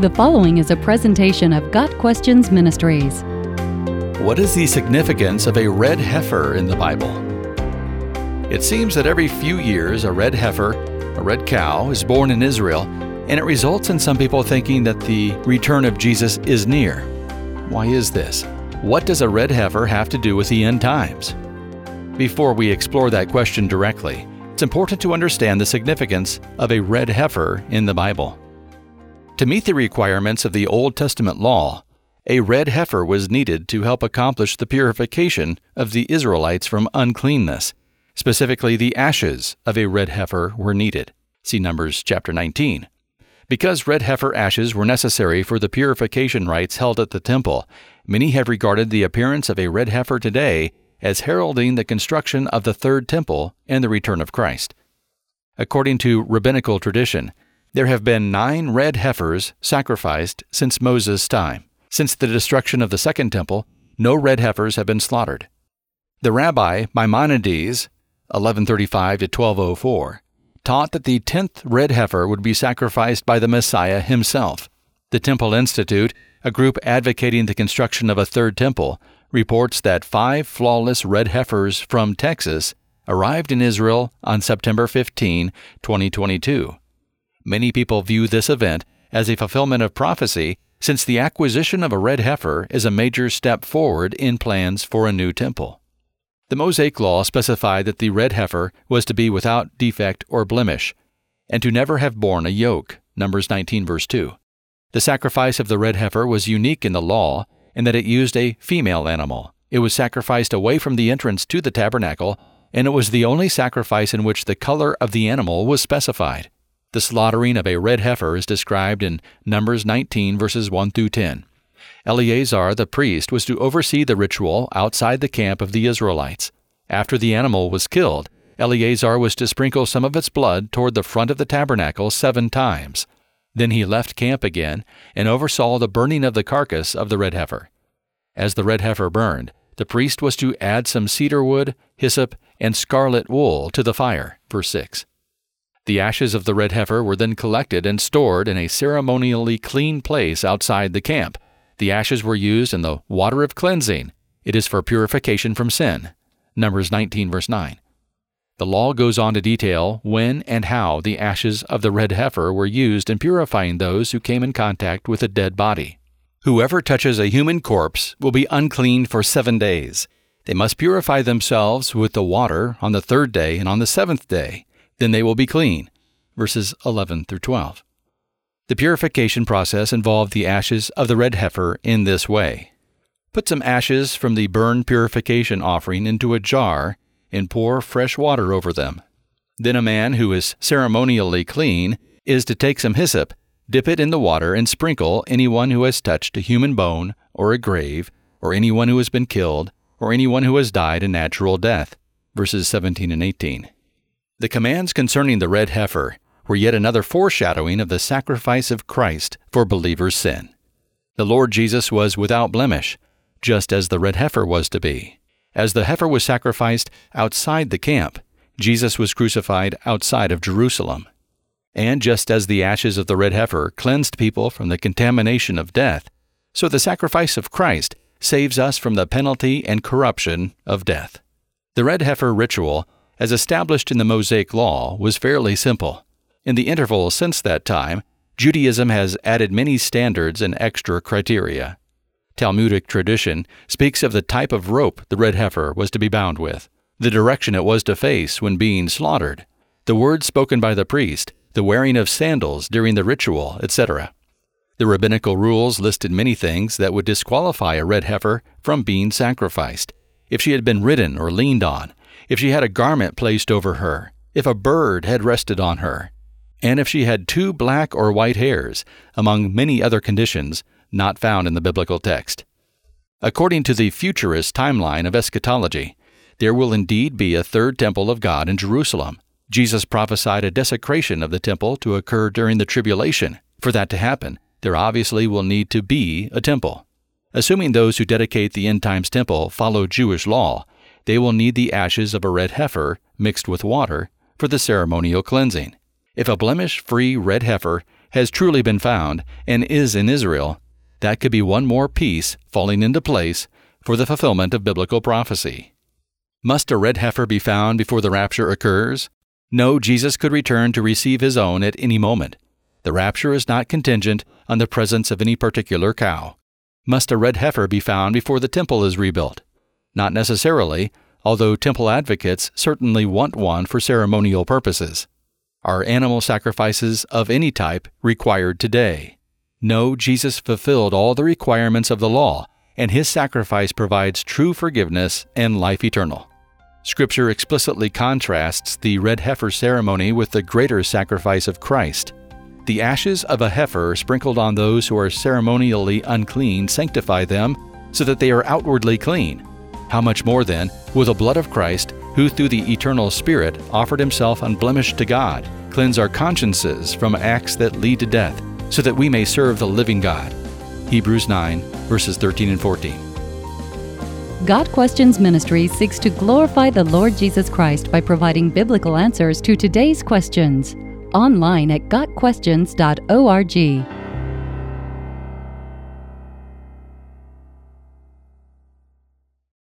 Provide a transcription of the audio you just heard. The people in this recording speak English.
The following is a presentation of Got Questions Ministries. What is the significance of a red heifer in the Bible? It seems that every few years a red heifer, a red cow, is born in Israel, and it results in some people thinking that the return of Jesus is near. Why is this? What does a red heifer have to do with the end times? Before we explore that question directly, it's important to understand the significance of a red heifer in the Bible. To meet the requirements of the Old Testament law, a red heifer was needed to help accomplish the purification of the Israelites from uncleanness. Specifically, the ashes of a red heifer were needed. See Numbers chapter 19. Because red heifer ashes were necessary for the purification rites held at the temple, many have regarded the appearance of a red heifer today as heralding the construction of the third temple and the return of Christ. According to rabbinical tradition, there have been nine red heifers sacrificed since Moses' time. Since the destruction of the Second Temple, no red heifers have been slaughtered. The rabbi Maimonides, 1135 to 1204, taught that the tenth red heifer would be sacrificed by the Messiah himself. The Temple Institute, a group advocating the construction of a third temple, reports that five flawless red heifers from Texas arrived in Israel on September 15, 2022. Many people view this event as a fulfillment of prophecy, since the acquisition of a red heifer is a major step forward in plans for a new temple. The Mosaic Law specified that the red heifer was to be without defect or blemish, and to never have borne a yoke. Numbers 19, verse 2. The sacrifice of the red heifer was unique in the law in that it used a female animal. It was sacrificed away from the entrance to the tabernacle, and it was the only sacrifice in which the color of the animal was specified. The slaughtering of a red heifer is described in Numbers 19, verses 1 through 10. Eleazar the priest was to oversee the ritual outside the camp of the Israelites. After the animal was killed, Eleazar was to sprinkle some of its blood toward the front of the tabernacle seven times. Then he left camp again and oversaw the burning of the carcass of the red heifer. As the red heifer burned, the priest was to add some cedar wood, hyssop, and scarlet wool to the fire. Verse 6. The ashes of the red heifer were then collected and stored in a ceremonially clean place outside the camp. The ashes were used in the water of cleansing. It is for purification from sin. Numbers 19, verse 9. The law goes on to detail when and how the ashes of the red heifer were used in purifying those who came in contact with a dead body. Whoever touches a human corpse will be unclean for seven days. They must purify themselves with the water on the third day and on the seventh day then they will be clean. Verses 11 through 12. The purification process involved the ashes of the red heifer in this way. Put some ashes from the burn purification offering into a jar and pour fresh water over them. Then a man who is ceremonially clean is to take some hyssop, dip it in the water, and sprinkle anyone who has touched a human bone or a grave, or anyone who has been killed, or anyone who has died a natural death. Verses 17 and 18. The commands concerning the red heifer were yet another foreshadowing of the sacrifice of Christ for believers' sin. The Lord Jesus was without blemish, just as the red heifer was to be. As the heifer was sacrificed outside the camp, Jesus was crucified outside of Jerusalem. And just as the ashes of the red heifer cleansed people from the contamination of death, so the sacrifice of Christ saves us from the penalty and corruption of death. The red heifer ritual as established in the Mosaic Law, was fairly simple. In the interval since that time, Judaism has added many standards and extra criteria. Talmudic tradition speaks of the type of rope the red heifer was to be bound with, the direction it was to face when being slaughtered, the words spoken by the priest, the wearing of sandals during the ritual, etc. The rabbinical rules listed many things that would disqualify a red heifer from being sacrificed if she had been ridden or leaned on, if she had a garment placed over her, if a bird had rested on her, and if she had two black or white hairs, among many other conditions not found in the biblical text. According to the futurist timeline of eschatology, there will indeed be a third temple of God in Jerusalem. Jesus prophesied a desecration of the temple to occur during the tribulation. For that to happen, there obviously will need to be a temple. Assuming those who dedicate the end times temple follow Jewish law, they will need the ashes of a red heifer mixed with water for the ceremonial cleansing. If a blemish free red heifer has truly been found and is in Israel, that could be one more piece falling into place for the fulfillment of biblical prophecy. Must a red heifer be found before the rapture occurs? No, Jesus could return to receive his own at any moment. The rapture is not contingent on the presence of any particular cow. Must a red heifer be found before the temple is rebuilt? Not necessarily, although temple advocates certainly want one for ceremonial purposes. Are animal sacrifices of any type required today? No, Jesus fulfilled all the requirements of the law, and his sacrifice provides true forgiveness and life eternal. Scripture explicitly contrasts the red heifer ceremony with the greater sacrifice of Christ. The ashes of a heifer sprinkled on those who are ceremonially unclean sanctify them so that they are outwardly clean. How much more then will the blood of Christ, who through the eternal Spirit offered himself unblemished to God, cleanse our consciences from acts that lead to death, so that we may serve the living God? Hebrews 9, verses 13 and 14. Got Questions Ministry seeks to glorify the Lord Jesus Christ by providing biblical answers to today's questions online at gotquestions.org.